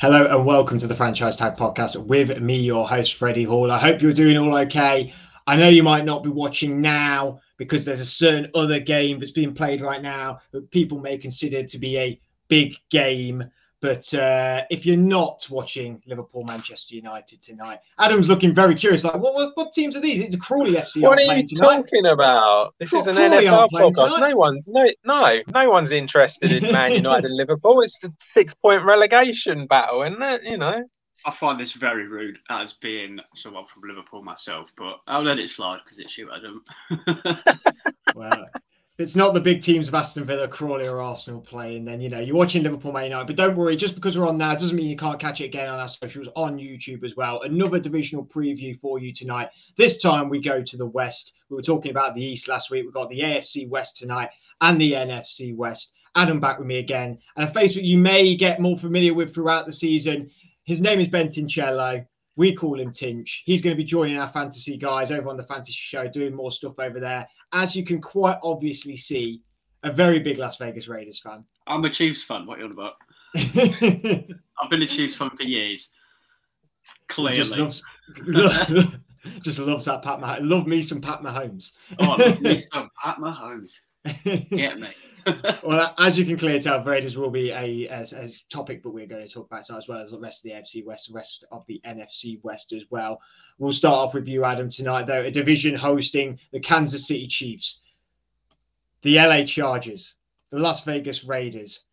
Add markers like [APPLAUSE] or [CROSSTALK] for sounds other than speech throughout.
Hello and welcome to the Franchise Tag Podcast with me, your host, Freddie Hall. I hope you're doing all okay. I know you might not be watching now because there's a certain other game that's being played right now that people may consider to be a big game. But uh, if you're not watching Liverpool Manchester United tonight, Adam's looking very curious. Like, what what, what teams are these? It's a Crawley FC. What are you tonight. talking about? This is an Crawley NFL podcast. tonight. No one, no, no, no one's interested in Man [LAUGHS] United and Liverpool. It's the six-point relegation battle, isn't it? You know. I find this very rude as being someone from Liverpool myself, but I'll let it slide because it's you, Adam. [LAUGHS] well, it's not the big teams of Aston Villa, Crawley, or Arsenal playing, then you know you're watching Liverpool Man United. But don't worry, just because we're on now doesn't mean you can't catch it again on our socials on YouTube as well. Another divisional preview for you tonight. This time we go to the West. We were talking about the East last week. We've got the AFC West tonight and the NFC West. Adam back with me again, and a face that you may get more familiar with throughout the season. His name is Ben Tincello. We call him Tinch. He's going to be joining our fantasy guys over on the fantasy show, doing more stuff over there. As you can quite obviously see, a very big Las Vegas Raiders fan. I'm a Chiefs fan. What are you on about? [LAUGHS] I've been a Chiefs fan for years. Clearly. just loves, [LAUGHS] [LAUGHS] just loves that Pat Mahomes. Love me some Pat Mahomes. oh, I love me some Pat Mahomes. Get me. [LAUGHS] well, as you can clearly tell, Raiders will be a, a, a topic, but we're going to talk about as well as the rest of the FC West, rest of the NFC West as well. We'll start off with you, Adam, tonight, though. A division hosting the Kansas City Chiefs, the LA Chargers, the Las Vegas Raiders,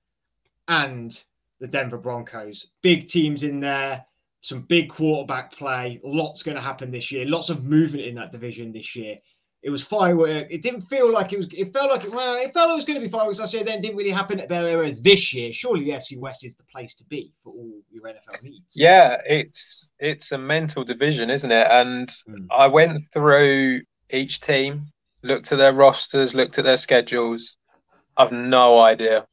and the Denver Broncos. Big teams in there, some big quarterback play. Lots going to happen this year. Lots of movement in that division this year. It was firework. It didn't feel like it was. It felt like it. well, it felt like it was going to be fireworks last year. Then it didn't really happen. Whereas this year, surely the FC West is the place to be for all your NFL needs. Yeah, it's it's a mental division, isn't it? And Mm. I went through each team, looked at their rosters, looked at their schedules. I've no idea.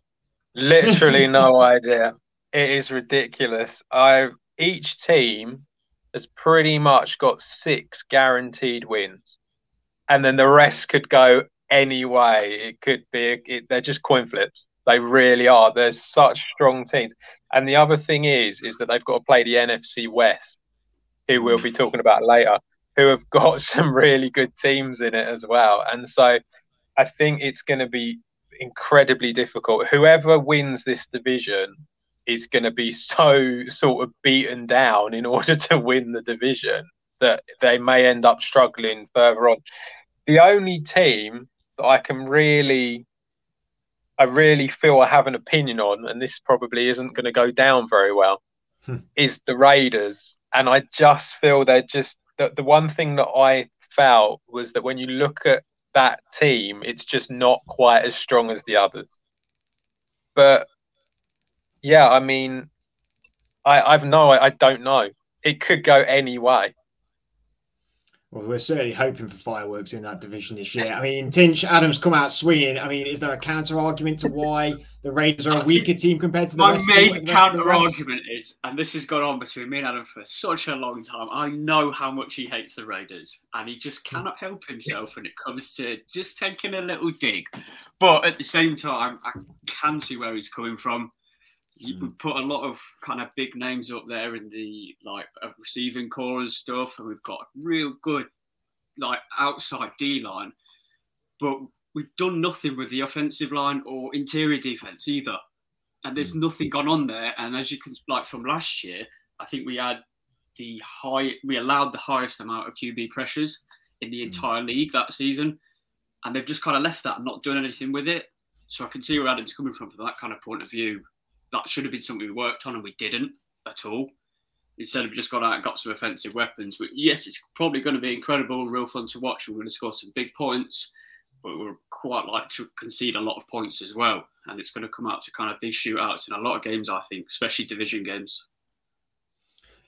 Literally [LAUGHS] no idea. It is ridiculous. I each team has pretty much got six guaranteed wins, and then the rest could go any way. It could be. It, they're just coin flips. They really are. They're such strong teams. And the other thing is, is that they've got to play the NFC West, who we'll be talking about later, who have got [LAUGHS] some really good teams in it as well. And so I think it's going to be incredibly difficult. Whoever wins this division is going to be so [LAUGHS] sort of beaten down in order to win the division that they may end up struggling further on. The only team that I can really I really feel I have an opinion on, and this probably isn't going to go down very well, Hmm. is the Raiders. And I just feel they're just the, the one thing that I felt was that when you look at that team, it's just not quite as strong as the others. But yeah, I mean, I, I've no, I don't know. It could go any way. Well, we're certainly hoping for fireworks in that division this year. I mean, Tinch Adams come out swinging. I mean, is there a counter argument to why the Raiders are a weaker team compared to the My rest? of the- main the rest of the counter argument is, and this has gone on between me and Adam for such a long time. I know how much he hates the Raiders, and he just hmm. cannot help himself when it comes to just taking a little dig. But at the same time, I can see where he's coming from. You we put a lot of kind of big names up there in the like uh, receiving core and stuff, and we've got a real good like outside D line, but we've done nothing with the offensive line or interior defense either. And there's mm. nothing gone on there. And as you can like from last year, I think we had the high we allowed the highest amount of QB pressures in the mm. entire league that season. And they've just kind of left that and not done anything with it. So I can see where Adam's coming from from that kind of point of view. That should have been something we worked on and we didn't at all. Instead of just got out and got some offensive weapons. But yes, it's probably going to be incredible, real fun to watch. We're going to score some big points, but we're quite like to concede a lot of points as well. and it's going to come out to kind of big shootouts in a lot of games. I think, especially division games.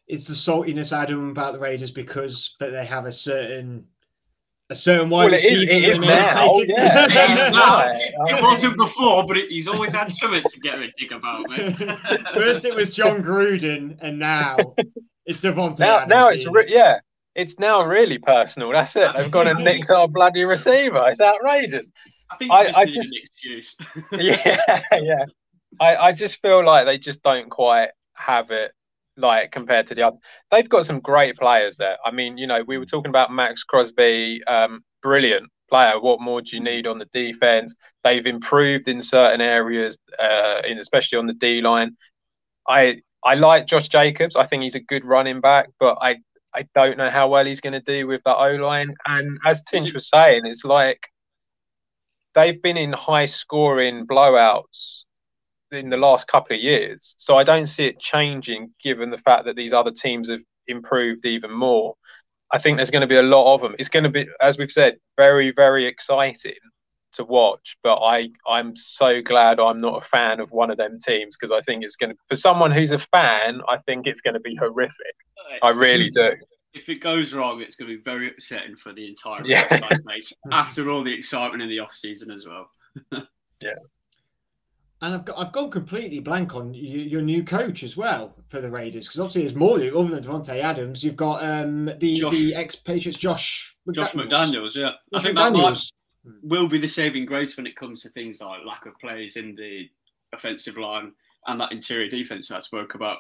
It's the saltiness, Adam, about the Raiders because that they have a certain a certain wide well, receiver. It is, it is now. Yeah. it, is [LAUGHS] now. it wasn't before, but it, he's always had something to get a dig about. [LAUGHS] First, it was Jon Gruden, and now it's Davante. Now, now it's re- yeah, it's now really personal. That's it. They've gone and nicked our bloody receiver. It's outrageous. I think I, just I just, an excuse. [LAUGHS] yeah, yeah. I, I just feel like they just don't quite have it like compared to the other. They've got some great players there. I mean, you know, we were talking about Maxx Crosby, um, brilliant player. What more do you need on the defense? They've improved in certain areas, uh, in especially on the D line. I I like Josh Jacobs. I think he's a good running back, but I I don't know how well he's going to do with the O line. And as Tinch was saying, it's like they've been in high scoring blowouts in the last couple of years. So I don't see it changing given the fact that these other teams have improved even more. I think there's going to be a lot of them. It's going to be, as we've said, very, very exciting to watch. But I, I'm so glad I'm not a fan of one of them teams because I think it's going to, for someone who's a fan, I think it's going to be horrific. Uh, I really do. If it goes wrong, it's going to be very upsetting for the entire yeah. after all the excitement in the off season as well. [LAUGHS] yeah. And I've got I've gone completely blank on you, your new coach as well for the Raiders because obviously there's more other than Davante Adams. You've got um, the Josh, the ex Patriots Josh McDaniels. Josh McDaniels, yeah. Josh I think McDaniels. that might, will be the saving grace when it comes to things like lack of players in the offensive line and that interior defense that I spoke about.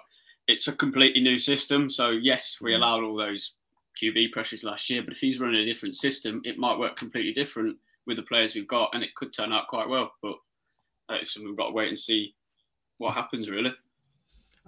It's a completely new system, so yes, we mm. allowed all those QB pressures last year, but if he's running a different system, it might work completely different with the players we've got, and it could turn out quite well. But so we've got to wait and see what happens, really.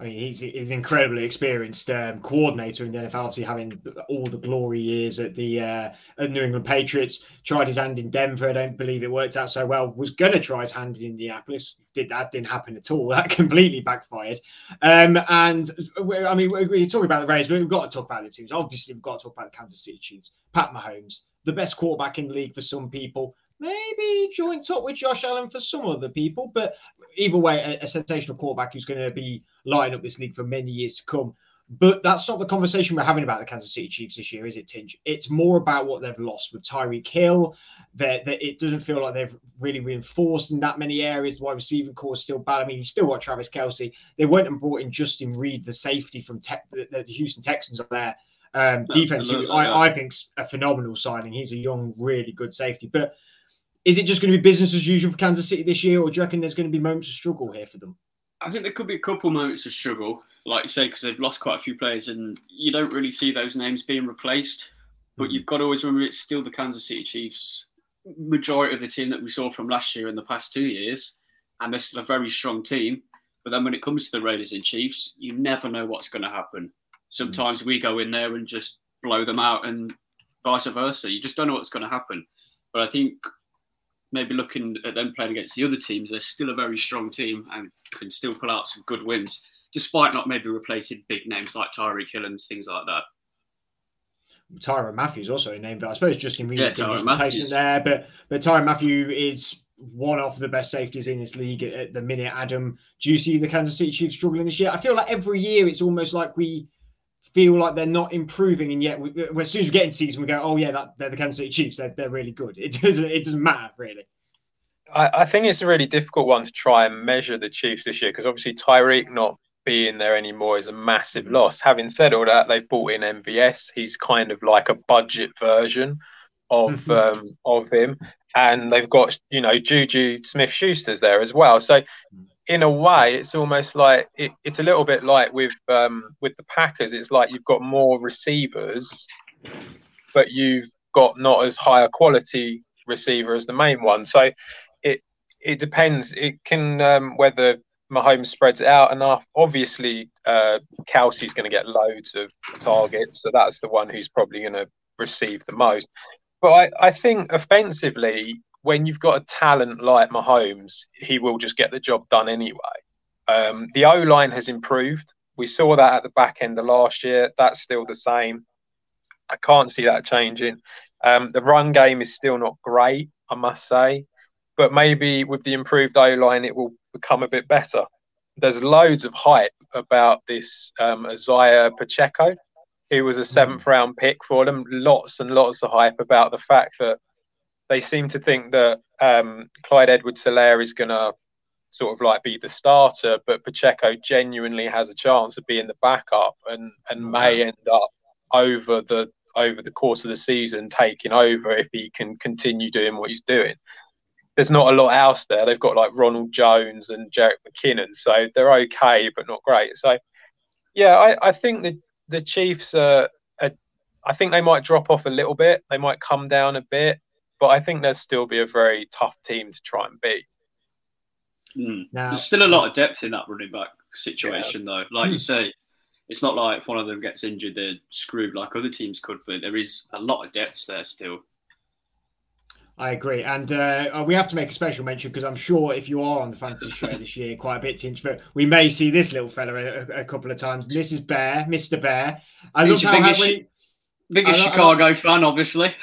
I mean, he's he's incredibly experienced um, coordinator in the NFL. Obviously, having all the glory years at the uh, at New England Patriots, tried his hand in Denver. I don't believe it worked out so well. Was going to try his hand in Indianapolis. Did that didn't happen at all. [LAUGHS] That completely backfired. Um, and I mean, we're talking about the Rays, but we've got to talk about the teams. Obviously, we've got to talk about the Kansas City Chiefs. Pat Mahomes, the best quarterback in the league for some people, maybe joint top with Josh Allen for some other people. But either way, a, a sensational quarterback who's going to be lighting up this league for many years to come. But that's not the conversation we're having about the Kansas City Chiefs this year, is it, Tinch? It's more about what they've lost with Tyreek Hill. That, that it doesn't feel like they've really reinforced in that many areas. The wide receiving core is still bad. I mean, you still got Travis Kelce. They went and brought in Justin Reid, the safety from te- the, the, Houston Texans up there. Um, defense, I, I think's a phenomenal signing. He's a young, really good safety. But is it just going to be business as usual for Kansas City this year, or do you reckon there's going to be moments of struggle here for them? I think there could be a couple moments of struggle, like you say, because they've lost quite a few players, and you don't really see those names being replaced. But hmm. you've got to always remember it's still the Kansas City Chiefs, majority of the team that we saw from last year and the past two years, and they're still a very strong team. But then when it comes to the Raiders and Chiefs, you never know what's going to happen. Sometimes we go in there and just blow them out, and vice versa. You just don't know what's going to happen. But I think maybe looking at them playing against the other teams, they're still a very strong team and can still pull out some good wins, despite not maybe replacing big names like Tyreek Hill and things like that. Tyrann Mathieu also a name, but I suppose Justin Reid yeah, is replacement there. But but Tyrann Mathieu is one of the best safeties in this league at, at the minute. Adam, do you see the Kansas City Chiefs struggling this year? I feel like every year it's almost like we feel like they're not improving, and yet we, as soon as we get in season, we go, "Oh yeah, that, they're the Kansas City Chiefs. They're, they're really good." [LAUGHS] It doesn't it doesn't matter really. I, I think it's a really difficult one to try and measure the Chiefs this year because obviously Tyreek not being there anymore is a massive loss. Having said all that, they've brought in MVS. He's kind of like a budget version of mm-hmm. um, of him, and they've got you know Juju Smith Schuster's there as well. So in a way, it's almost like it, it's a little bit like with um, with the Packers. It's like you've got more receivers, but you've got not as high a quality receiver as the main one. So it it depends. It can um, whether Mahomes spreads it out enough. Obviously, uh, Kelce's going to get loads of targets, so that's the one who's probably going to receive the most. But I, I think offensively, when you've got a talent like Mahomes, he will just get the job done anyway. Um, the O line has improved. We saw that at the back end of last year. That's still the same. I can't see that changing. Um, the run game is still not great, I must say. but maybe with the improved O line, it will become a bit better. There's loads of hype about this um, Isaiah Pacheco, who was a seventh round pick for them. Lots and lots of hype about the fact that they seem to think that um, Clyde Edwards Helaire is going to sort of like be the starter, but Pacheco genuinely has a chance of being the backup and, and may end up over the over the course of the season taking over if he can continue doing what he's doing. There's not a lot else there. They've got like Ronald Jones and Jerick McKinnon, so they're okay but not great. So yeah, I, I think the the Chiefs are, are I think they might drop off a little bit. They might come down a bit, but I think they'll still be a very tough team to try and beat. Mm. Now, There's still a lot of depth in that running back situation, yeah. though. Like mm. you say, it's not like if one of them gets injured, they're screwed like other teams could, but there is a lot of depth there still. I agree, and uh, we have to make a special mention because I'm sure if you are on the fantasy show this year, quite a bit to we may see this little fella a, a, couple of times. This is Bear, Mr. Bear. I love how, how when, [LAUGHS] Biggest Chicago fan, obviously.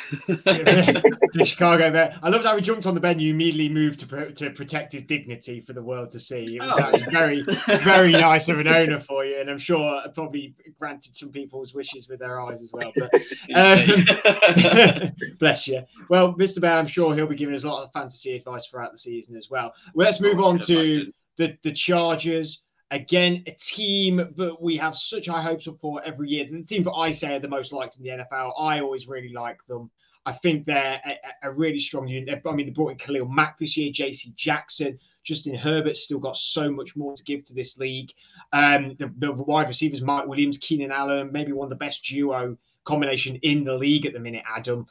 Chicago there. I love how he jumped on the bench. You immediately moved to to protect his dignity for the world to see. It was oh. very, very nice of an owner for you, and I'm sure probably granted some people's wishes with their eyes as well. But [LAUGHS] um, [LAUGHS] bless you. Well, Mr. Bear, I'm sure he'll be giving us a lot of fantasy advice throughout the season as well. well let's move oh, on to the the Chargers. Again, a team that we have such high hopes for every year. The team that I say are the most liked in the NFL. I always really like them. I think they're a, a really strong unit. I mean, they brought in Khalil Mack this year, JC Jackson. Justin Herbert's still got so much more to give to this league. Um, the, the wide receivers, Mike Williams, Keenan Allen, maybe one of the best duo combination in the league at the minute, Adam.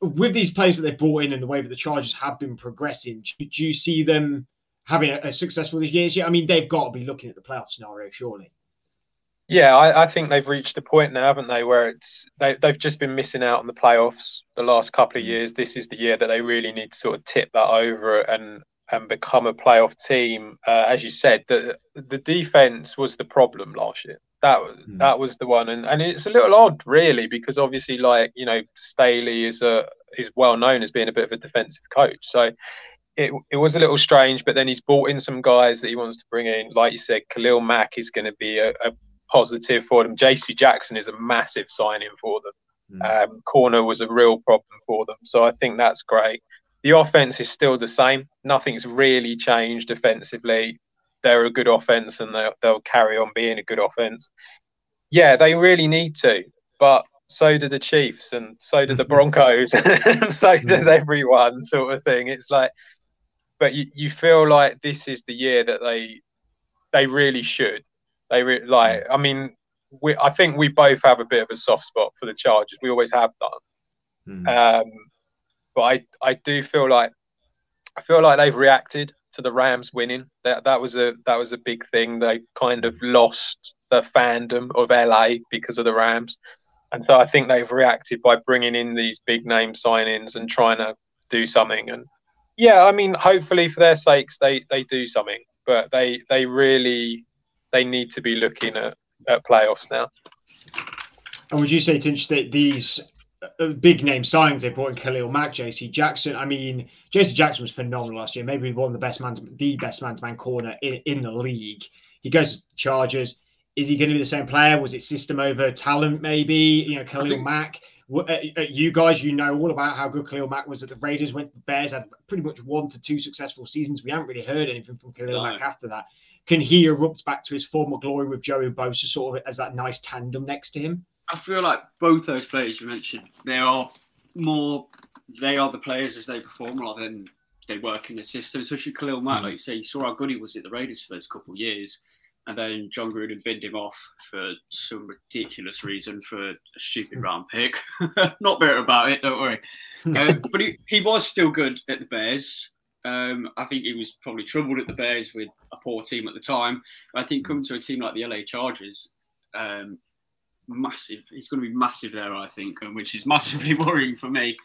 With these players that they brought in and the way that the Chargers have been progressing, do you see them having a, a successful this year. I mean, they've got to be looking at the playoff scenario, surely. Yeah, I, I, think they've reached the point now, haven't they, where it's they, they've just been missing out on the playoffs the last couple of years. This is the year that they really need to sort of tip that over and and become a playoff team. Uh, as you said, the the defense was the problem last year. That was mm. that was the one, and, and it's a little odd, really, because obviously, like you know, Staley is a is well known as being a bit of a defensive coach. So it, it was a little strange, but then he's brought in some guys that he wants to bring in. Like you said, Khalil Mack is going to be a, a positive for them. JC Jackson is a massive signing for them. Mm. Um, corner was a real problem for them. So I think that's great. The offense is still the same. Nothing's really changed defensively. They're a good offense and they'll, they'll carry on being a good offense. Yeah, they really need to. But so do the Chiefs and so do the [LAUGHS] Broncos [LAUGHS] and so does everyone, sort of thing. It's like but you, you feel like this is the year that they they really should. They re- like. I mean, we I think we both have a bit of a soft spot for the Chargers. We always have done. Mm. Um, but I I do feel like I feel like they've reacted to the Rams winning. That that was a that was a big thing. They kind of lost the fandom of LA because of the Rams. And so I think they've reacted by bringing in these big name signings and trying to do something. And yeah, I mean, hopefully for their sakes, they they do something, but they they really they need to be looking at, at playoffs now. And would you say, Tinch, that these uh, big name signings they brought in Khalil Mack, JC Jackson. I mean, JC Jackson was phenomenal last year. Maybe one of the best man, the best man to man corner in, in the league. He goes to Chargers. Is he going to be the same player? Was it system over talent? Maybe you know Khalil Mack. Uh, uh, you guys, you know all about how good Khalil Mack was at the Raiders. Went to the Bears, had pretty much one to two successful seasons. We haven't really heard anything from Khalil no. Mack after that. Can he erupt back to his former glory with Joey Bosa sort of as that nice tandem next to him? I feel like both those players you mentioned, they are more, they are the players as they perform rather than they work in the system. Especially Khalil Mack, mm like you say, you saw how good he was at the Raiders for those couple of years and then Jon Gruden binned him off for some ridiculous reason for a stupid hmm. round pick. [LAUGHS] Not bitter about it, don't worry. [LAUGHS] Um, but he, he was still good at the Bears. Um, I think he was probably troubled at the Bears with a poor team at the time. I think coming to a team like the LA Chargers, um, massive. He's going to be massive there, I think, which is [LAUGHS] massively worrying for me.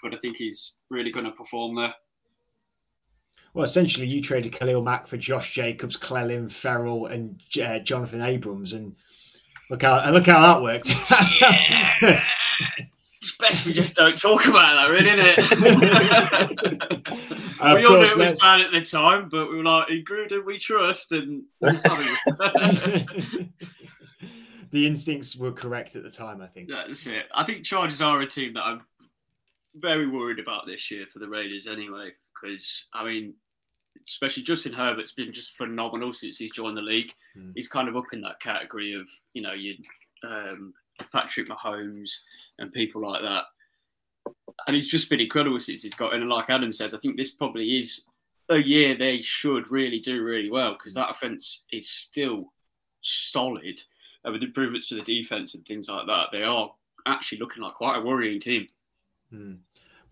But I think he's really going to perform there. Well, essentially, you traded Khalil Mack for Josh Jacobs, Clelin Ferrell, and uh, Jonathan Abrams, and look how look how that worked. It's best we just don't talk about that, really, isn't it? [LAUGHS] Of we all knew it was let's- bad at the time, but we were like, in Gruden we trust, and [LAUGHS] the instincts were correct at the time, I think. that's it. I think Chargers are a team that I'm very worried about this year for the Raiders, anyway, because I mean, especially Justin Herbert's been just phenomenal since he's joined the league. Mm. He's kind of up in that category of you know you um, Patrick Mahomes and people like that. And he's just been incredible since he's got in. And like Adam says, I think this probably is a year they should really do really well because that offense is still solid. And with improvements to the defense and things like that, they are actually looking like quite a worrying team. Mm.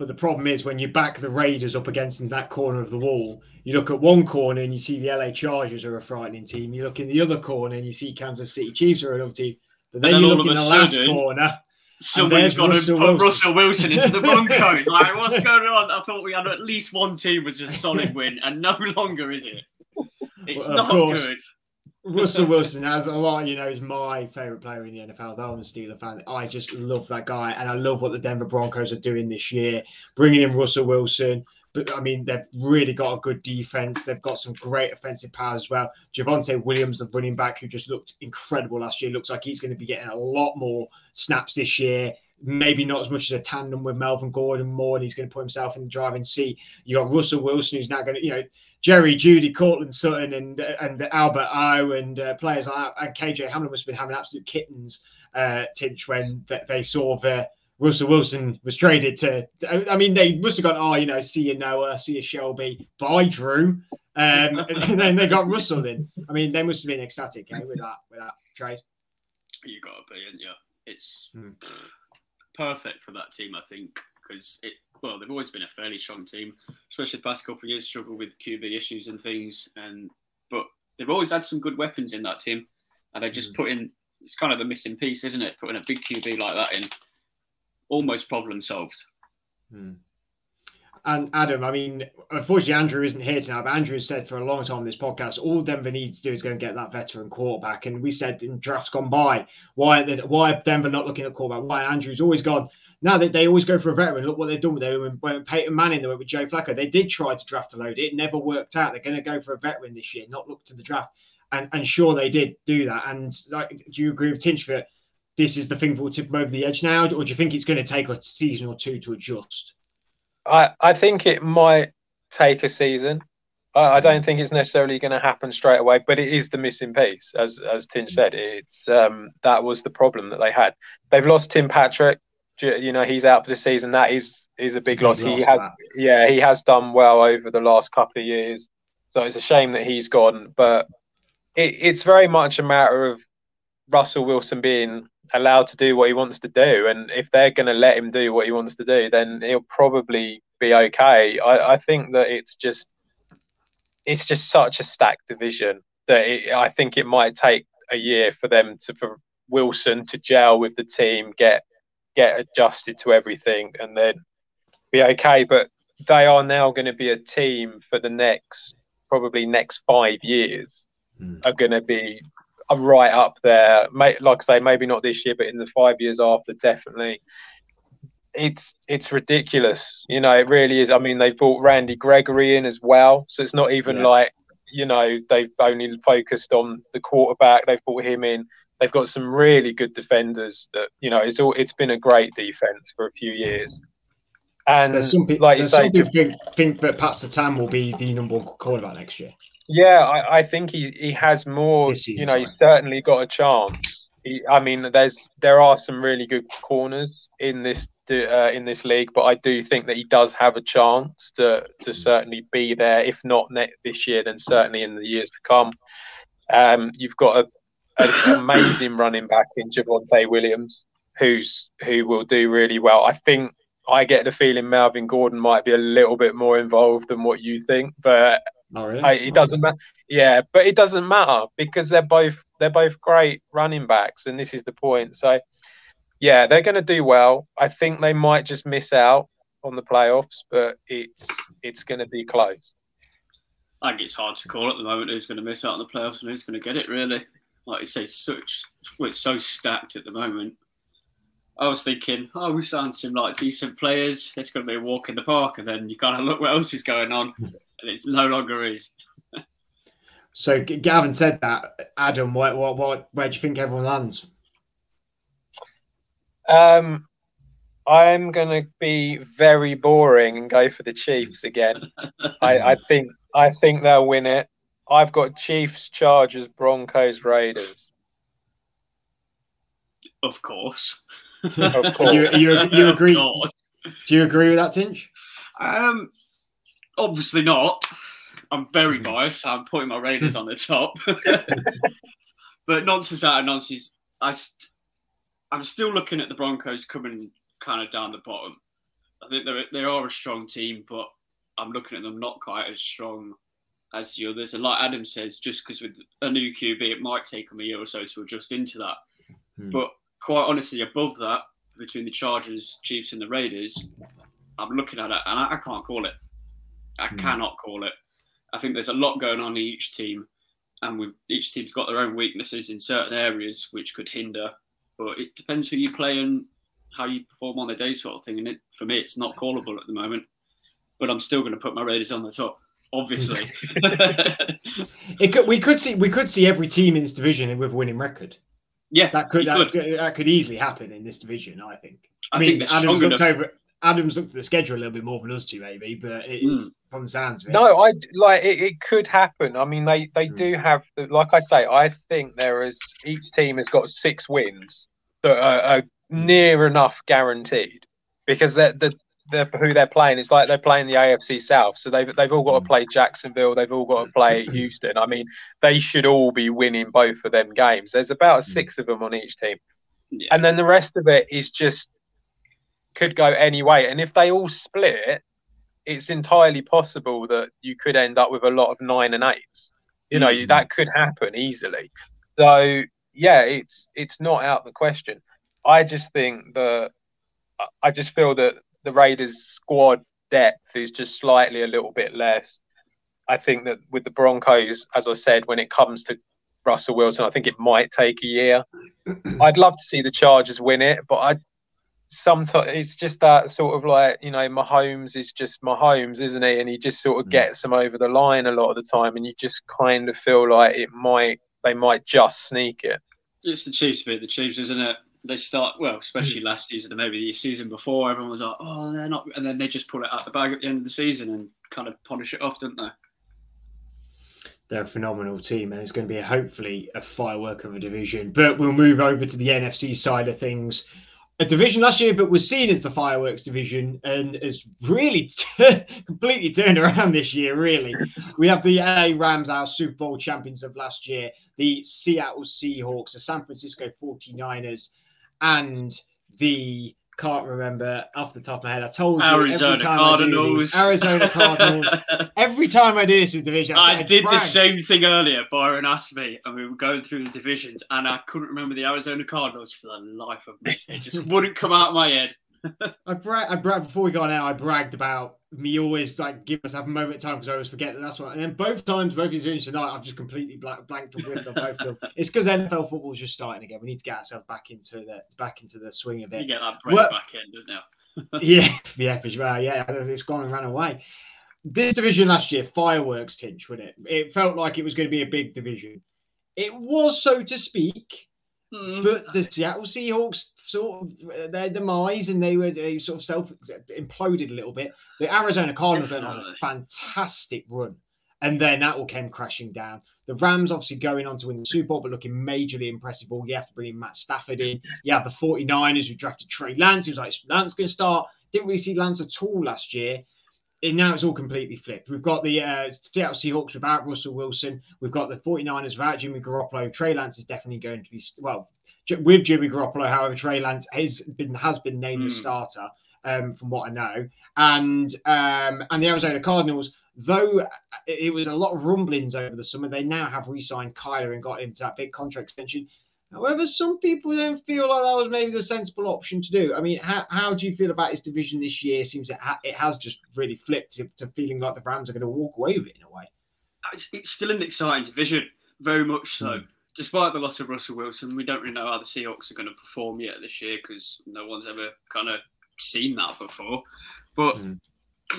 But the problem is when you back the Raiders up against that corner of the wall, you look at one corner and you see the LA Chargers are a frightening team. You look in the other corner and you see Kansas City Chiefs are another team. But then And you look in the last sudden- corner. Someone's got to put Wilson. Russell Wilson into the Broncos. [LAUGHS] like, what's going on? I thought we had at least one team was a solid [LAUGHS] win, and no longer is it. It's Well, not course. good. Russell Wilson, as a lot you know, is my favorite player in the NFL. Though I'm a Steeler fan, I just love that guy, and I love what the Denver Broncos are doing this year, bringing in Russell Wilson. But I mean, they've really got a good defense. They've got some great offensive power as well. Javonte Williams, the running back, who just looked incredible last year, looks like he's going to be getting a lot more snaps this year. Maybe not as much as a tandem with Melvin Gordon more, and he's going to put himself in the driving seat. You got Russell Wilson, who's now going to, you know, Jerry, Jeudy, Courtland Sutton, and and Albert O, and uh, players like that. And KJ Hamler must have been having absolute kittens, uh, Tinch, when th- they saw the Russell Wilson was traded to. I mean, they must have gone, oh, you know, see you Noah, see you Shelby, bye Drew, um, [LAUGHS] and then they got Russell in. I mean, they must have been ecstatic eh, with that with that trade. You got to be, and yeah, it's Hmm. perfect for that team, I think, because it. Well, they've always been a fairly strong team, especially the past couple of years. Struggle with QB issues and things, and but they've always had some good weapons in that team, and they just Hmm. put in. It's kind of the missing piece, isn't it? Putting a big QB like that in, almost problem solved. Hmm. And Adam, I mean, unfortunately, Andrew isn't here tonight, but Andrew has said for a long time in this podcast, all Denver needs to do is go and get that veteran quarterback. And we said in drafts gone by, why why Denver not looking at quarterback? Why Andrew's always gone. Now they, they always go for a veteran. Look what they've done with them. When, when Peyton Manning, they went with Joe Flacco. They did try to draft a load. It never worked out. They're going to go for a veteran this year, not look to the draft. And and sure they did do that. And like, do you agree with Tinch that this is the thing that will tip them over the edge now, or do you think it's going to take a season or two to adjust? I, I think it might take a season. I, I don't think it's necessarily going to happen straight away, but it is the missing piece, as as Tinch said. It's um, that was the problem that they had. They've lost Tim Patrick. You know he's out for the season. That is is a big loss. He loss, has that. yeah he has done well over the last couple of years. So it's a shame that he's gone, but it, it's very much a matter of Russell Wilson being allowed to do what he wants to do. And if they're going to let him do what he wants to do, then he'll probably be okay. I, I think that it's just it's just such a stacked division that it, I think it might take a year for them to for Wilson to gel with the team, get get adjusted to everything, and then be okay. But they are now going to be a team for the next probably next five years Hmm. are going to be right up there. May, like I say, maybe not this year, but in the five years after, definitely. It's it's ridiculous, you know. It really is. I mean, they brought Randy Gregory in as well, so it's not even Yeah. like you know they've only focused on the quarterback. They've brought him in. They've got some really good defenders. That you know, it's all. It's been a great defense for a few years. And There's some, pe- like there's say, some people think, think that Pat Surtain will be the number one quarterback next year. Yeah, I, I think he he has more. You know, he's certainly got a chance. He, I mean, there's there are some really good corners in this uh, in this league, but I do think that he does have a chance to to certainly be there. If not ne- this year, then certainly in the years to come. Um, you've got a, an amazing running back in Javonte Williams, who's who will do really well. I think I get the feeling Melvin Gordon might be a little bit more involved than what you think, but really? I, it doesn't matter. Yeah, but it doesn't matter because they're both they're both great running backs, and this is the point. So, yeah, they're going to do well. I think they might just miss out on the playoffs, but it's it's going to be close. I think it's hard to call at the moment who's going to miss out on the playoffs and who's going to get it. Really, like you say, such well, it's so stacked at the moment. I was thinking, oh, we signed some like decent players. It's going to be a walk in the park, and then you kind of look what else is going on, and it's no longer is. So Gavin said that. Adam, what, what, what, where do you think everyone lands? Um, I'm gonna be very boring and go for the Chiefs again. [LAUGHS] I, I think I think they'll win it. I've got Chiefs, Chargers, Broncos, Raiders. Of course. Of course. [LAUGHS] You, you, you agree? course. Do you agree with that, Tinch? Um, obviously not. I'm very Hmm. biased. I'm putting my Raiders on the top. [LAUGHS] but nonsense out of nonsense. I, st- I'm still looking at the Broncos coming kind of down the bottom. I think they're, they are a strong team, but I'm looking at them not quite as strong as the others. And like Adam says, just because with a new QB, it might take them a year or so to adjust into that. Hmm. But quite honestly, above that, between the Chargers, Chiefs, and the Raiders, I'm looking at it and I, I can't call it. I Hmm. cannot call it. I think there's a lot going on in each team, and with each team's got their own weaknesses in certain areas which could hinder. But it depends who you play and how you perform on the day, sort of thing. And it, for me, it's not callable at the moment. But I'm still going to put my Raiders on the top, obviously. [LAUGHS] [LAUGHS] It could, we could see we could see every team in this division with a winning record. yeah, That could, that, could. could that could easily happen in this division. I think. I, I mean, think Adam's looked enough. over. Adam's looked at the schedule a little bit more than us two, maybe, but it's hmm. from the sounds of it. No, I like it, it could happen. I mean, they they Hmm. do have, the, like I say, I think there is each team has got six wins that are, are near enough guaranteed because they're the they're, who they're playing is like they're playing the AFC South, so they've they've all got to hmm. play Jacksonville, they've all got to play hmm. Houston. I mean, they should all be winning both of them games. There's about six of them on each team, Yeah. and then the rest of it is just could go any way. And if they all split, it's entirely possible that you could end up with a lot of nine and eights. You know, Mhm. that could happen easily. So yeah, it's it's not out of the question. I just think that I- I just feel that the Raiders squad depth is just slightly a little bit less. I think that with the Broncos, as I said, when it comes to Russell Wilson, I think it might take a year. [CLEARS THROAT] I'd love to see the Chargers win it, but I sometimes it's just that sort of like you know Mahomes is just Mahomes, isn't he? And he just sort of Mm. gets them over the line a lot of the time, and you just kind of feel like it might they might just sneak it. It's the Chiefs bit. The Chiefs, isn't it? They start well, especially Hmm. last season and maybe the season before. Everyone was like, "Oh, they're not," and then they just pull it out the bag at the end of the season and kind of polish it off, don't they? They're a phenomenal team, and it's going to be hopefully a firework of a division. But we'll move over to the NFC side of things. A division last year, but was seen as the fireworks division, and has really [LAUGHS] completely turned around this year. Really, we have the LA Rams, our Super Bowl champions of last year, the Seattle Seahawks, the San Francisco 49ers, and the can't remember off the top of my head. I told you Arizona every time I do these- Arizona Cardinals. [LAUGHS] Every time I do this with division, I, I did the same thing earlier. Byron asked me, and we were going through the divisions, and I couldn't remember the Arizona Cardinals for the life of me. It just [LAUGHS] wouldn't come out of my head. [LAUGHS] I brag, I brag before we got out. I bragged about me always like give myself a moment of time because I always forget that that's what. And then both times, both these divisions tonight, I've just completely blank, blanked whiffed on both of them. [LAUGHS] It's because NFL football is just starting again. We need to get ourselves back into the back into the swing of You it. get that break back in, don't you? [LAUGHS] [LAUGHS] yeah, yeah, for sure. Yeah, it's gone and ran away. This division last year, fireworks Tinch, wasn't it? It felt like it was going to be a big division. It was, so to speak. Hmm. But the Seattle Seahawks sort of uh, their demise and they were they sort of self imploded a little bit. The Arizona Cardinals went on a fantastic run, and then that all came crashing down. The Rams obviously going on to win the Super Bowl, but looking majorly impressive. All you have to bring in Matt Stafford in. You have the 49ers who drafted Trey Lance. He was like, "Is Lance going to start. Didn't really see Lance at all last year. And now it's all completely flipped. We've got the uh, Seattle Seahawks without Russell Wilson. We've got the 49ers without Jimmy Garoppolo. Trey Lance is definitely going to be, well, with Jimmy Garoppolo. However, Trey Lance has been has been named the Hmm. starter, um, from what I know, and um, and the Arizona Cardinals. Though uh, it was a lot of rumblings over the summer, they now have re-signed Kyler and got into that big contract extension. However, some people don't feel like that was maybe the sensible option to do. I mean, how, how do you feel about his division this year? Seems it, ha- it has just really flipped to, to feeling like the Rams are going to walk away with it in a way. it's, it's still an exciting division, very much so. Mm. despite the loss of Russell Wilson, we don't really know how the Seahawks are going to perform yet this year because no one's ever kind of seen that before. But mm.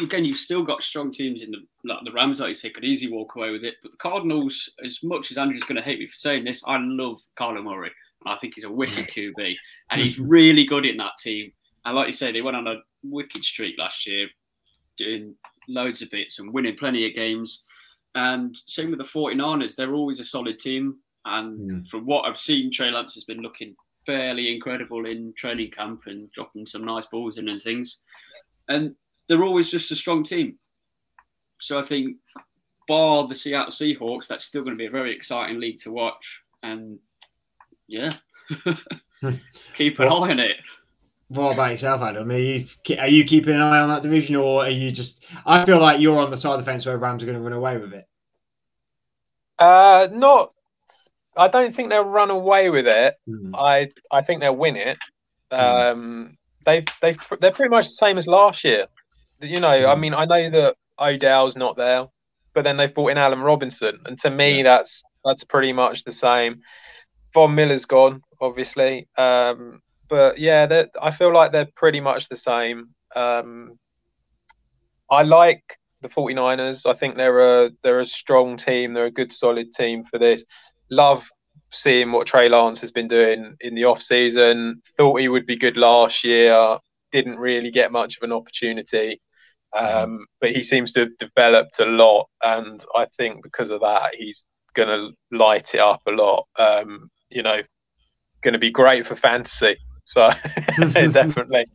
Again, you've still got strong teams in the like the Rams, like you say, could easily walk away with it. But the Cardinals, as much as Andrew's going to hate me for saying this, I love Carlo Murray. I think he's a wicked [LAUGHS] QB, and he's really good in that team. And like you say, they went on a wicked streak last year, doing loads of bits and winning plenty of games. And same with the 49ers, they're always a solid team. And mm. from what I've seen, Trey Lance has been looking fairly incredible in training camp and dropping some nice balls in and things. And they're always just a strong team. So I think, bar the Seattle Seahawks, that's still going to be a very exciting league to watch. And yeah, [LAUGHS] keep an well, eye on it. What about yourself, Adam? Are you, are you keeping an eye on that division, or are you just? I feel like you're on the side of the fence where Rams are going to run away with it. Uh, not I don't think they'll run away with it. Mm. I I think they'll win it. Hmm. Um, they've they've they're pretty much the same as last year. You know. I hmm. mean, I know that Odell's not there, but then they've brought in Allen Robinson, and to me, yeah. that's that's pretty much the same. Von Miller's gone, obviously, um, but yeah, I feel like they're pretty much the same. Um, I like the 49ers. I think they're a they're a strong team. They're a good solid team for this love seeing what Trey Lance has been doing in the off season. Thought he would be good last year. Didn't really get much of an opportunity, um, but he seems to have developed a lot, and I think because of that, he's going to light it up a lot. Um, you know, going to be great for fantasy. So [LAUGHS] [LAUGHS] definitely,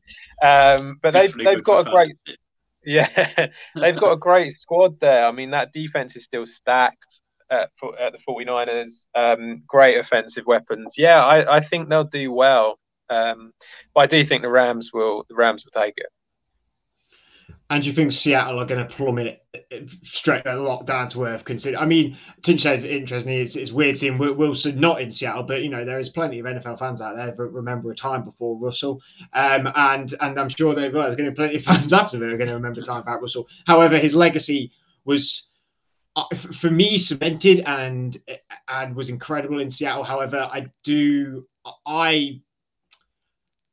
um, but they've they've got a great. [LAUGHS] Yeah, they've got a great squad there. I mean, that defense is still stacked at, at the 49ers. Um, great offensive weapons. Yeah, I, I think they'll do well. Um, but I do think the Rams will the Rams will take it. And do you think Seattle are going to plummet straight a lot down to earth? Consider, I mean, Tinch interestingly, it's, it's weird seeing Wilson not in Seattle, but you know there is plenty of NFL fans out there that remember a time before Russell, um, and and I'm sure well, there's going to be plenty of [LAUGHS] fans after that are going to remember a time about Russell. However, his legacy was uh, for me cemented and and was incredible in Seattle. However, I do I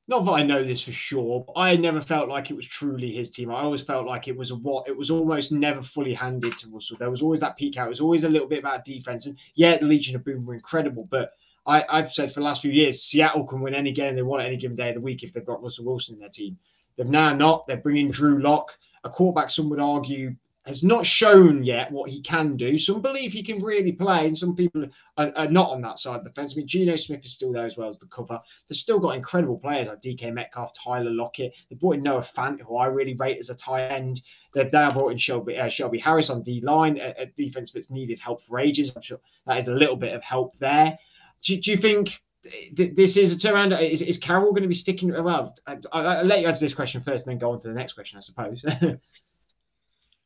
not that I know this for sure, but I never felt like it was truly his team. I always felt like it was a what it was almost never fully handed to Russell. There was always that peak out. It was always a little bit about defense. And yeah, the Legion of Boom were incredible, but I, have said for the last few years, Seattle can win any game they want any given day of the week if they've got Russell Wilson in their team. They've now not. They're bringing Drew Lock, a quarterback. Some would argue has not shown yet what he can do. Some believe he can really play, and some people are, are, not on that side of the fence. I mean, Geno Smith is still there as well as the cover. They've still got incredible players like DK Metcalf, Tyler Lockett. They brought in Noah Fant, who I really rate as a tight end. They've now brought in Shelby, uh, Shelby Harris on D line, a, a, defense that's needed help for ages. I'm sure that is a little bit of help there. Do, do you think? This is a turnaround. Is, is Carroll going to be sticking? Well, I, will let you answer this question first, and then go on to the next question, I suppose. [LAUGHS]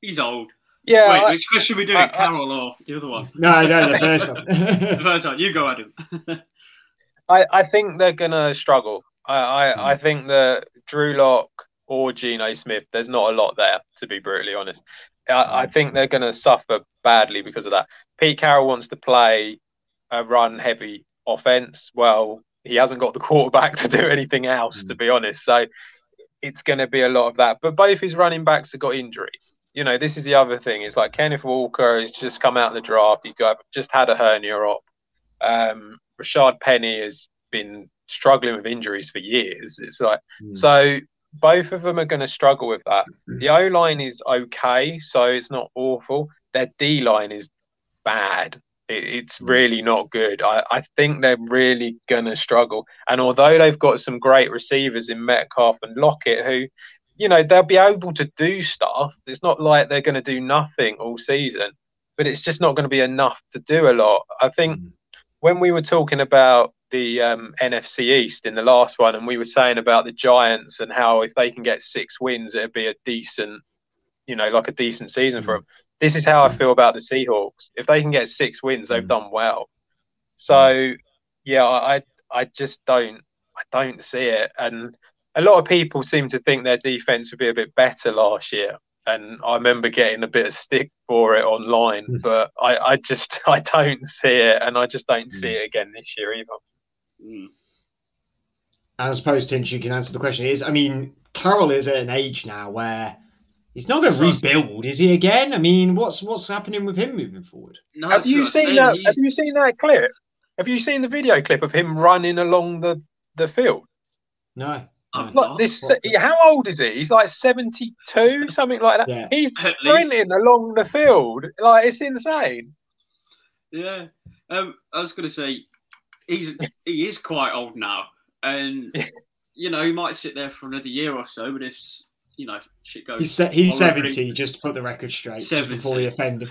He's old. Yeah. Wait, I, which question are we doing? I, Carroll or the other one? No, no, the first one. [LAUGHS] [LAUGHS] the first one. You go, Adam. I, I think they're gonna struggle. I, I, mm. I think that Drew Lock or Geno Smith, there's not a lot there, to be brutally honest. I, I hmm. think they're gonna suffer badly because of that. Pete Carroll wants to play a run heavy offense. Well, he hasn't got the [LAUGHS] quarterback to do anything else, mm. to be honest. So it's going to be a lot of that. But both his running backs have got injuries you know, this is the other thing. It's like Kenneth Walker has just come out of the draft. He's just had a hernia op. Um, Rashaad Penny has been struggling with injuries for years. It's like mm. so both of them are going to struggle with that. Mm. The O line is okay, so it's not awful. Their D line is bad. It, it's mm. really not good. I, I think they're really going to struggle. And although they've got some great receivers in Metcalf and Lockett, who you know, they'll be able to do stuff. It's not like they're going to do nothing all season, but it's just not going to be enough to do a lot. I think mm. when we were talking about the um, NFC East in the last one, and we were saying about the Giants and how if they can get six wins, it'd be a decent, you know, like a decent season for mm. them. This is how I feel about the Seahawks. If they can get six wins, they've mm. done well. So, mm. yeah, I I just don't I don't see it, and a lot of people seem to think their defense would be a bit better last year. and I remember getting a bit of stick for it online, Mm. but I, I just [LAUGHS] I don't see it, and I just don't see Mm. it again this year either. Mm. And I suppose, Tinch, you can answer the question. Is I mean, Carroll is at an age now where he's not going to That's what I was- rebuild, is he? Again, I mean, what's what's happening with him moving forward? No, Have you seen that? he's- Have you seen that clip? Have you seen the video clip of him running along the the field? No. I've like this. What? How old is he? He's like seventy-two, something like that. Yeah. He's At least. sprinting along the field, like it's insane. Yeah. Um, I was going to say he's he is quite old now, and [LAUGHS] you know he might sit there for another year or so. But if you know shit goes, He's se- he's horribly- seventy. Just to put the record straight, just before 70. we offend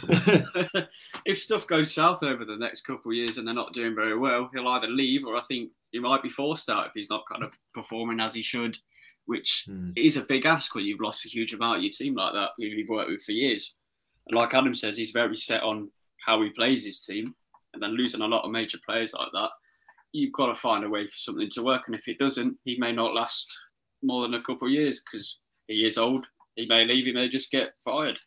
if stuff goes south over the next couple of years and they're not doing very well, he'll either leave or I think he might be forced out if he's not kind of performing as he should, which Hmm. is a big ask when you've lost a huge amount of your team like that, who you've worked with for years. And like Adam says, he's very set on how he plays his team, and then losing a lot of major players like that, you've got to find a way for something to work. And if it doesn't, he may not last more than a couple of years because he is old. He may leave. He may just get fired.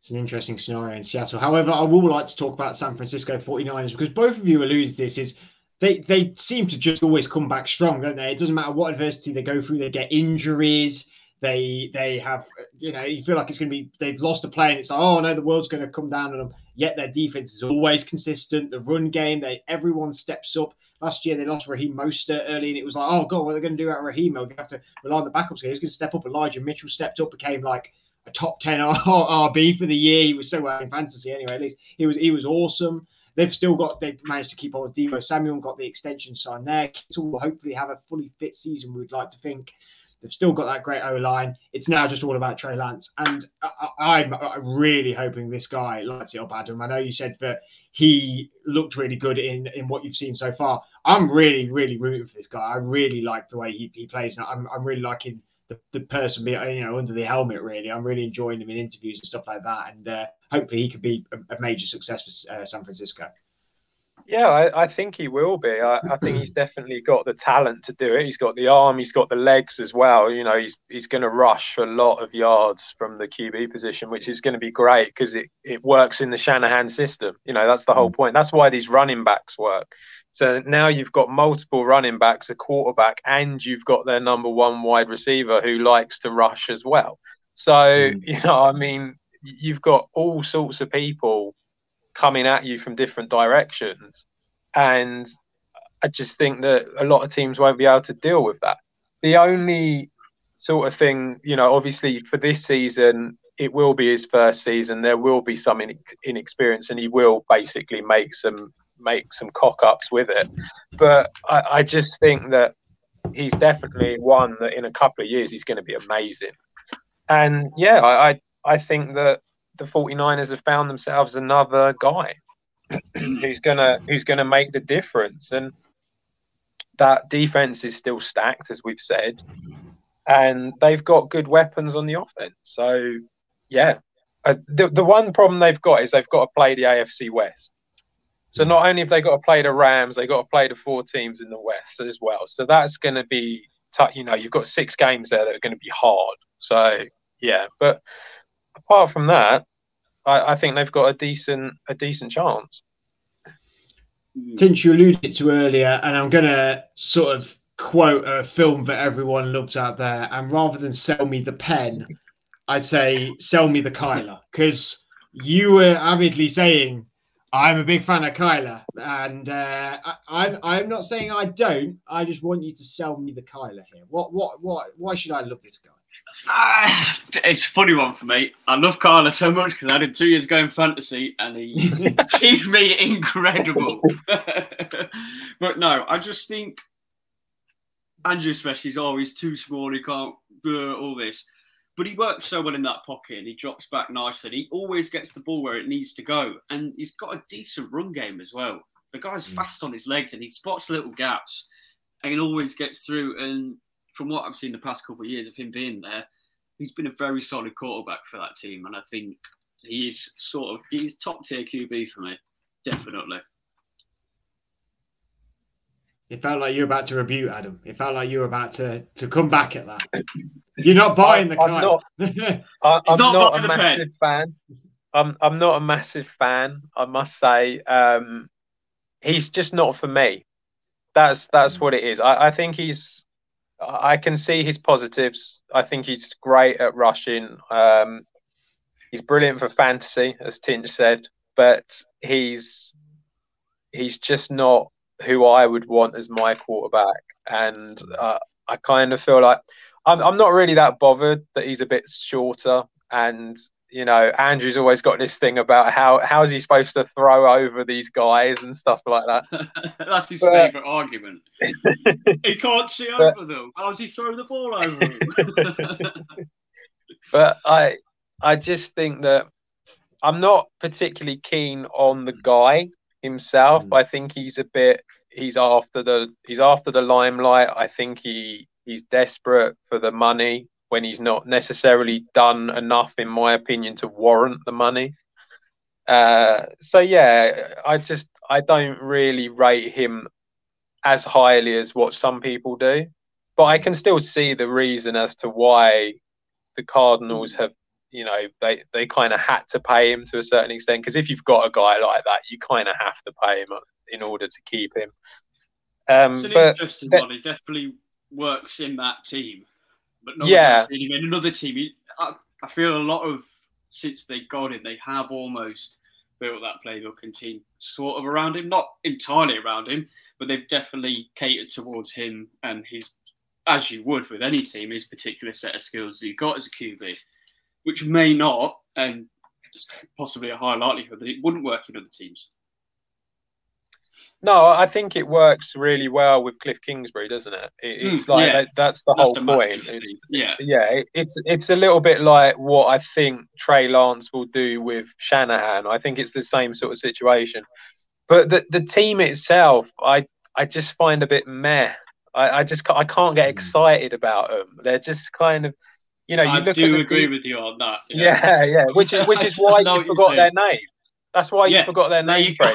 It's an interesting scenario in Seattle. However, I will like to talk about San Francisco 49ers because both of you alluded to this is they they seem to just always come back strong, don't they? It doesn't matter what adversity they go through, they get injuries, they they have you know, you feel like it's gonna be they've lost a play and it's like, oh no, the world's gonna come down on them. Yet their defense is always consistent. The run game, they everyone steps up. Last year they lost Raheem Mostert early, and it was like, oh god, what are they going to do out of Raheem? They're going to have to rely on the backups here. He's going to step up. Elijah Mitchell stepped up, became like a top 10 [LAUGHS] RB for the year. He was so well in fantasy anyway. At least he was he was awesome. They've still got they've managed to keep on with Deebo Samuel got the extension signed there. Kittle will hopefully have a fully fit season, we'd like to think. They've still got that great O line. It's now just all about Trey Lance. And I, I'm really hoping this guy lights it up, Adam. I know you said that he looked really good in, in what you've seen so far. I'm really, really rooting for this guy. I really like the way he, he plays. And I'm, I'm really liking the, the person you know under the helmet really i'm really enjoying him in interviews and stuff like that and uh, hopefully he could be a, a major success for uh, san francisco Yeah, I, I think he will be. I, I think he's definitely got the talent to do it. He's got the arm, he's got the legs as well. You know, he's he's going to rush a lot of yards from the QB position, which is going to be great because it, it works in the Shanahan system. You know, that's the whole mm. point. That's why these running backs work. So now you've got multiple running backs, a quarterback, and you've got their number one wide receiver who likes to rush as well. So, mm. you know, I mean, you've got all sorts of people coming at you from different directions. And I just think that a lot of teams won't be able to deal with that. The only sort of thing, you know, obviously for this season, it will be his first season. There will be some inexperience, and he will basically make some make some cock ups with it. But I, I just think that he's definitely one that in a couple of years he's going to be amazing. And yeah, I, I I think that the 49ers have found themselves another guy [CLEARS THROAT] who's gonna who's gonna make the difference. And that defense is still stacked, as we've said, and they've got good weapons on the offense. So yeah, uh, the the one problem they've got is they've got to play the AFC West. So not only have they got to play the Rams, they got to play the four teams in the West as well. So that's going to be, tough. you know, you've got six games there that are going to be hard. So yeah, but apart from that, I, I think they've got a decent a decent chance. Since you alluded to earlier, and I'm going to sort of quote a film that everyone loves out there, and rather than sell me the pen, I'd say sell me the Kyler because you were avidly saying I'm a big fan of Kyler, and uh, I, I'm I'm not saying I don't. I just want you to sell me the Kyler here. What what what? Why should I love this guy? Ah, it's a funny one for me. I love Kyler so much because I had him two years ago in fantasy, and he [LAUGHS] achieved me incredible. [LAUGHS] but no, I just think Andrew, especially, is always too small. He can't do all this. But he works so well in that pocket and he drops back nicely. He always gets the ball where it needs to go. And he's got a decent run game as well. The guy's mm. fast on his legs and he spots little gaps and he always gets through. And from what I've seen the past couple of years of him being there, he's been a very solid quarterback for that team. And I think he is sort of he's top tier QB for me. Definitely. It felt like you were about to rebuke Adam. It felt like you were about to to come back at that. You're not buying the I'm kind. not- [LAUGHS] I, He's I'm not not, buying a the pen. massive fan. I'm I'm not a massive fan. I must say, um, he's just not for me. That's that's what it is. I, I think he's. I can see his positives. I think he's great at rushing. Um, he's brilliant for fantasy, as Tinch said, but he's he's just not who I would want as my quarterback. And uh, I kind of feel like I'm, I'm not really that bothered that he's a bit shorter. And you know, Andrew's always got this thing about how how is he supposed to throw over these guys and stuff like that. [LAUGHS] That's his But- favourite argument. [LAUGHS] he can't see But- over them. How does he throw the ball over them? [LAUGHS] But I I just think that I'm not particularly keen on the guy himself. Mm. I think he's a bit he's after the he's after the limelight. I think he he's desperate for the money when he's not necessarily done enough, in my opinion, to warrant the money. Uh, so yeah, I just I don't really rate him as highly as what some people do, but I can still see the reason as to why the Cardinals have, you know, they they kind of had to pay him to a certain extent because if you've got a guy like that, you kind of have to pay him in order to keep him. Um, it's an but interesting one. He definitely works in that team, but no Yeah. one's seen him in another team. He, I, I feel a lot of since they got him, they have almost built that playbook and team sort of around him, not entirely around him, but they've definitely catered towards him and his, as you would with any team, his particular set of skills that you got as a QB, which may not, and it's possibly a high likelihood that it wouldn't work in other teams. No, I think it works really well with Cliff Kingsbury, doesn't it? it it's Mm, like yeah. that, that's the That's whole the point. It's, Yeah. yeah, it, it's it's a little bit like what I think Trey Lance will do with Shanahan. I think it's the same sort of situation. But the the team itself, I I just find a bit meh. I, I just I can't get excited about them. They're just kind of, you know, you I look do agree de- with you on that. yeah, yeah, which is which is [LAUGHS] why you forgot their name. That's why you Yeah, forgot their name, you Fred.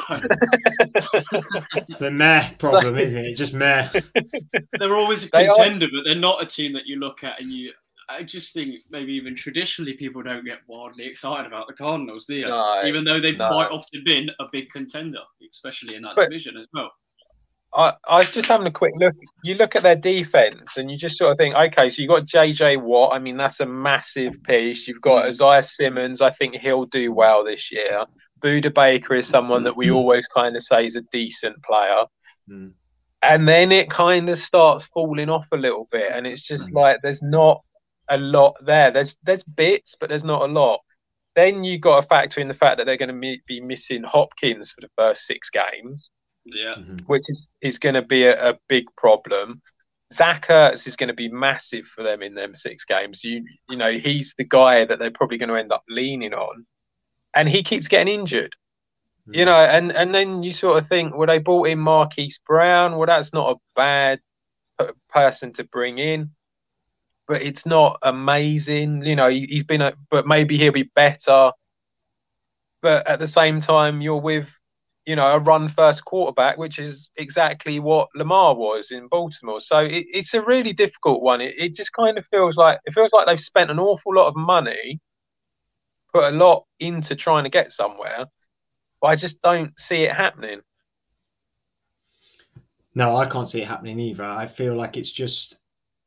It's [LAUGHS] the meh problem, isn't it? Just meh. [LAUGHS] they're always a They are- contender, but they're not a team that you look at and you. I just think maybe even traditionally people don't get wildly excited about the Cardinals, do you? No, even though they've no. quite often been a big contender, especially in that But- division as well. I, I was just having a quick look. You look at their defense, and you just sort of think, okay, so you've got JJ Watt. I mean, that's a massive piece. You've got mm. Isaiah Simmons. I think he'll do well this year. Budda Baker is someone that we always kind of say is a decent player. Mm. And then it kind of starts falling off a little bit, and it's just Mm. like there's not a lot there. There's there's bits, but there's not a lot. Then you've got to factor in the fact that they're going to be missing Hopkins for the first six games Yeah, which is, is going to be a, a big problem. Zach Ertz is going to be massive for them in them six games. You you know he's the guy that they're probably going to end up leaning on, and he keeps getting injured. You hmm. know, and and then you sort of think, well, they brought in Marquise Brown. Well, that's not a bad p- person to bring in, but it's not amazing. You know, he, he's been a, but maybe he'll be better. But at the same time, you're with you know, a run first quarterback, which is exactly what Lamar was in Baltimore. So it, it's a really difficult one. It, it just kind of feels like it feels like they've spent an awful lot of money, put a lot into trying to get somewhere, but I just don't see it happening. No, I can't see it happening either. I feel like it's just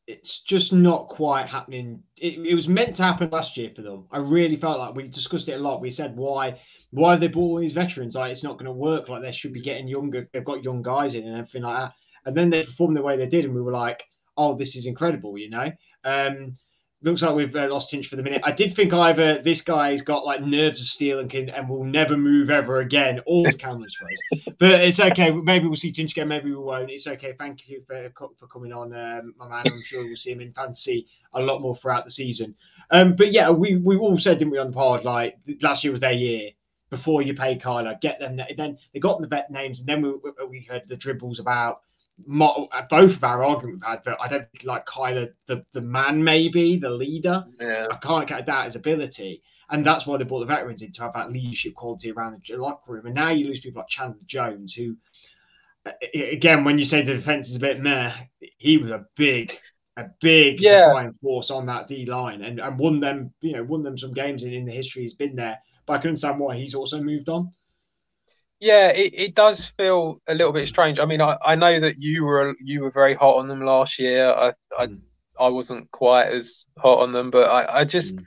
it's just not quite happening. It, it was meant to happen last year for them. I really felt like we discussed it a lot. We said why why they brought all these veterans? Like it's not going to work. Like they should be getting younger. They've got young guys in and everything like that. And then they performed the way they did, and we were like, oh, this is incredible. You know. Um, looks like we've uh, lost Tinch for the minute. I did think either this guy's got like nerves of steel and can and will never move ever again, or his camera's froze. [LAUGHS] But it's okay. Maybe we'll see Tinch again. Maybe we won't. It's okay. Thank you for for coming on, um, my man. I'm sure we'll see him in fantasy a lot more throughout the season. Um, but yeah, we we all said, didn't we, on the pod, like last year was their year. Before you pay Kyler, get them. Then they got the vet names, and then we we heard the dribbles about mo- both of our argument we've had. But I don't like Kyler, the the man, maybe the leader. Yeah. I can't get doubt his ability. And that's why they brought the veterans in to have that leadership quality around the locker room. And now you lose people like Chandler Jones, who again, when you say the defense is a bit meh, he was a big, a big Yeah. defiant force on that D line and, and won them, you know, won them some games in, in the history he's been there. But I can understand why he's also moved on. Yeah, it, it does feel a little bit strange. I mean, I, I know that you were you were very hot on them last year. I I, Mm. I wasn't quite as hot on them, but I, I just Mm.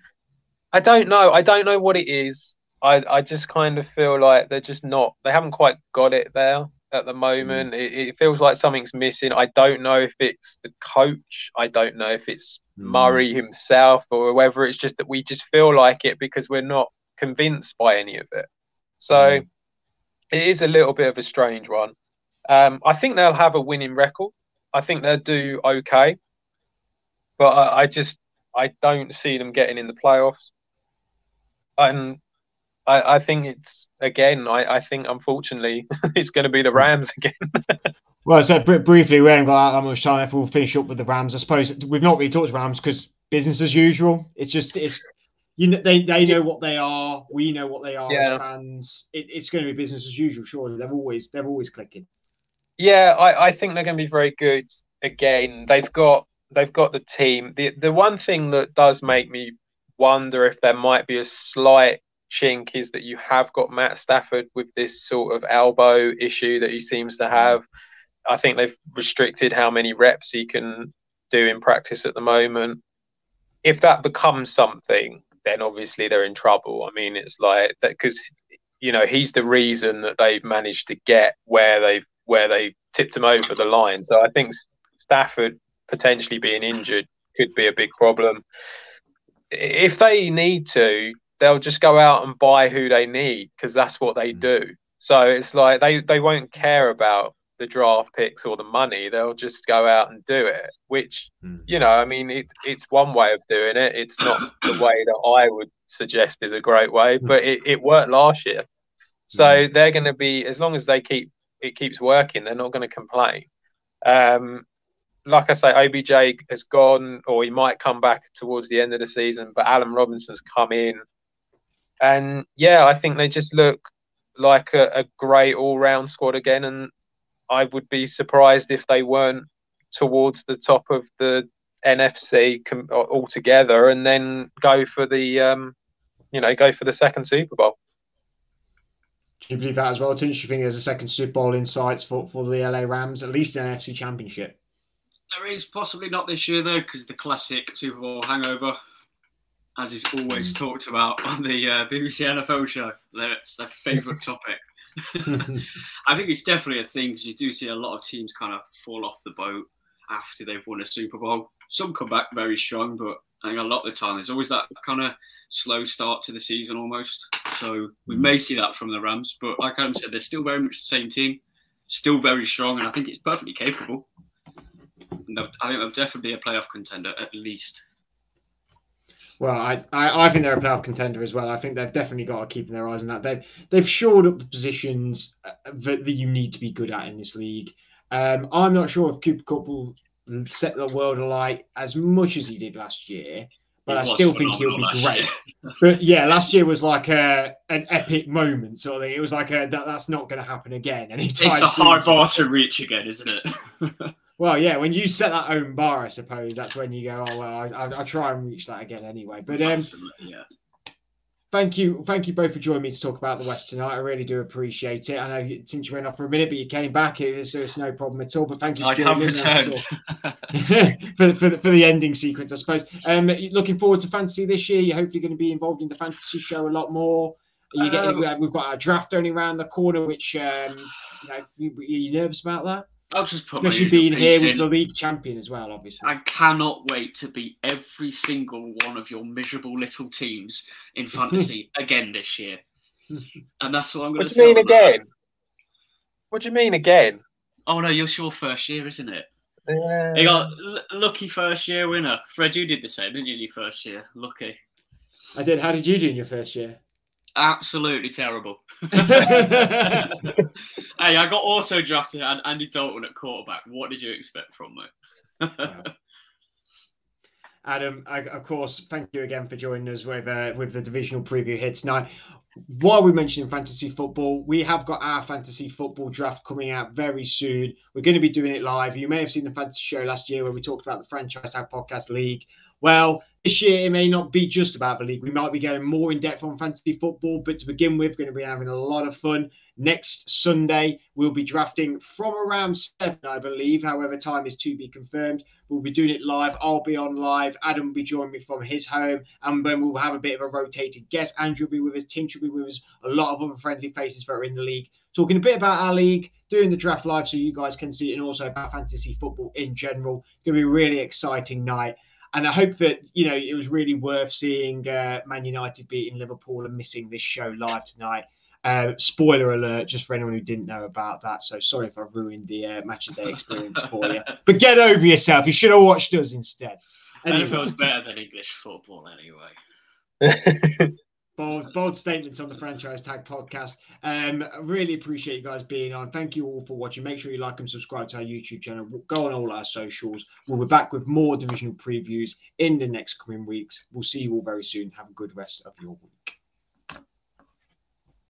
I don't know. I don't know what it is. I, I just kind of feel like they're just not they haven't quite got it there at the moment. It, it feels like something's missing. I don't know if it's the coach. I don't know if it's Mm. Murray himself or whether it's just that we just feel like it because we're not convinced by any of it. So Mm. It is a little bit of a strange one. Um, I think they'll have a winning record. I think they'll do okay, but I, I just I don't see them getting in the playoffs. And I, I think it's again. I, I think unfortunately [LAUGHS] it's going to be the Rams again. [LAUGHS] Well, so br- briefly, we haven't got that much time. If we'll finish up with the Rams, I suppose we've not really talked Rams because business as usual. It's just it's you know they they know what they are. We know what they are Yeah. as fans. It, it's going to be business as usual. Surely they're always they're always clicking. Yeah, I, I think they're going to be very good again. They've got they've got the team. The the one thing that does make me wonder if there might be a slight chink is that you have got Matt Stafford with this sort of elbow issue that he seems to have. I think they've restricted how many reps he can do in practice at the moment. If that becomes something, then obviously they're in trouble. I mean, it's like that because you know he's the reason that they've managed to get where they've where they tipped him over the line. So I think Stafford potentially being injured could be a big problem. If they need to, they'll just go out and buy who they need because that's what they hmm. do. So it's like they, they won't care about the draft picks or the money. They'll just go out and do it, which, you know, I mean, it, it's one way of doing it. It's not the [COUGHS] way that I would suggest is a great way, but it, it worked last year. So they're going to be, as long as they keep it keeps working, they're not going to complain. Um, like I say, OBJ has gone, or he might come back towards the end of the season, but Allen Robinson's come in. And yeah, I think they just look like a, a great all round squad again. And I would be surprised if they weren't towards the top of the NFC com- altogether and then go for the, um, you know, go for the second Super Bowl. Do you believe that as well, Tinch? Do you think there's a second Super Bowl in sights for, for the LA Rams, at least an NFC Championship? There is possibly not this year though, because the classic Super Bowl hangover, as is always talked about on the uh, BBC NFL show. That's their favourite [LAUGHS] topic. [LAUGHS] I think it's definitely a thing because you do see a lot of teams kind of fall off the boat after they've won a Super Bowl. Some come back very strong, but I think a lot of the time there's always that kind of slow start to the season almost. So we may see that from the Rams, but like Adam said, they're still very much the same team, still very strong, and I think it's perfectly capable. I think they'll definitely be a playoff contender at least. Well, I, I, I think they're a playoff contender as well. I think they've definitely got to keep their eyes on that. They've they've shored up the positions uh, that, that you need to be good at in this league. Um, I'm not sure if Cooper Kupp will set the world alight as much as he did last year, but He I still think he'll be great. [LAUGHS] But yeah, last year was like a an epic moment sort of thing. It was like a that, that's not going to happen again. Anytime It's a high bar to reach again, isn't it? [LAUGHS] Well, yeah, when you set that own bar, I suppose that's when you go, oh well, I, I, I'll try and reach that again anyway. But um, Absolutely, yeah. thank you, thank you both for joining me to talk about the West tonight. I really do appreciate it. I know since you went off for a minute, but you came back. It's, it's no problem at all. But thank you for I joining have us. sure- [LAUGHS] for, the- for, the, for the ending sequence, I suppose. Um, looking forward to fantasy this year. You're hopefully going to be involved in the fantasy show a lot more. Are getting, Um, we've got our draft only around the corner, which um, you know, are you nervous about that? I'll just put my Especially usual being piece here with the league champion as well, obviously. I cannot wait to beat every single one of your miserable little teams in fantasy [LAUGHS] again this year. And that's what I'm going What to do you say. mean on that. again? What do you mean again? Oh no, you're your first year, isn't it? Yeah. You got l- lucky first year winner. Fred, you did the same, didn't you? in Your first year, lucky. I did. How did you do in your first year? Absolutely terrible. [LAUGHS] [LAUGHS] Hey, I got auto drafted and Andy Dalton at quarterback. What did you expect from me? [LAUGHS] Adam, I, of course, thank you again for joining us with uh, with the divisional preview here tonight. while we're mentioning fantasy football, we have got our fantasy football draft coming out very soon. We're going to be doing it live. You may have seen the fantasy show last year where we talked about the Franchise Tag Podcast League. Well, this year it may not be just about the league. We might be going more in depth on fantasy football, but to begin with, we're going to be having a lot of fun. Next Sunday, we'll be drafting from around seven, I believe. However, time is to be confirmed. We'll be doing it live. I'll be on live. Adam will be joining me from his home, and then we'll have a bit of a rotated guest. Andrew will be with us. Tinch will be with us. A lot of other friendly faces that are in the league, talking a bit about our league, doing the draft live so you guys can see it, and also about fantasy football in general. It's going to be a really exciting night and I hope that you know it was really worth seeing uh, Man United beating Liverpool and missing this show live tonight. Uh, spoiler alert, just for anyone who didn't know about that. So sorry if I've ruined the uh, match of day experience for you. [LAUGHS] But get over yourself. You should have watched us instead. Anyway. NFL's better than English football anyway. [LAUGHS] bold, bold statements on the franchise tag podcast. Um, really appreciate you guys being on. Thank you all for watching. Make sure you like and subscribe to our YouTube channel. Go on all our socials. We'll be back with more divisional previews in the next coming weeks. We'll see you all very soon. Have a good rest of your week.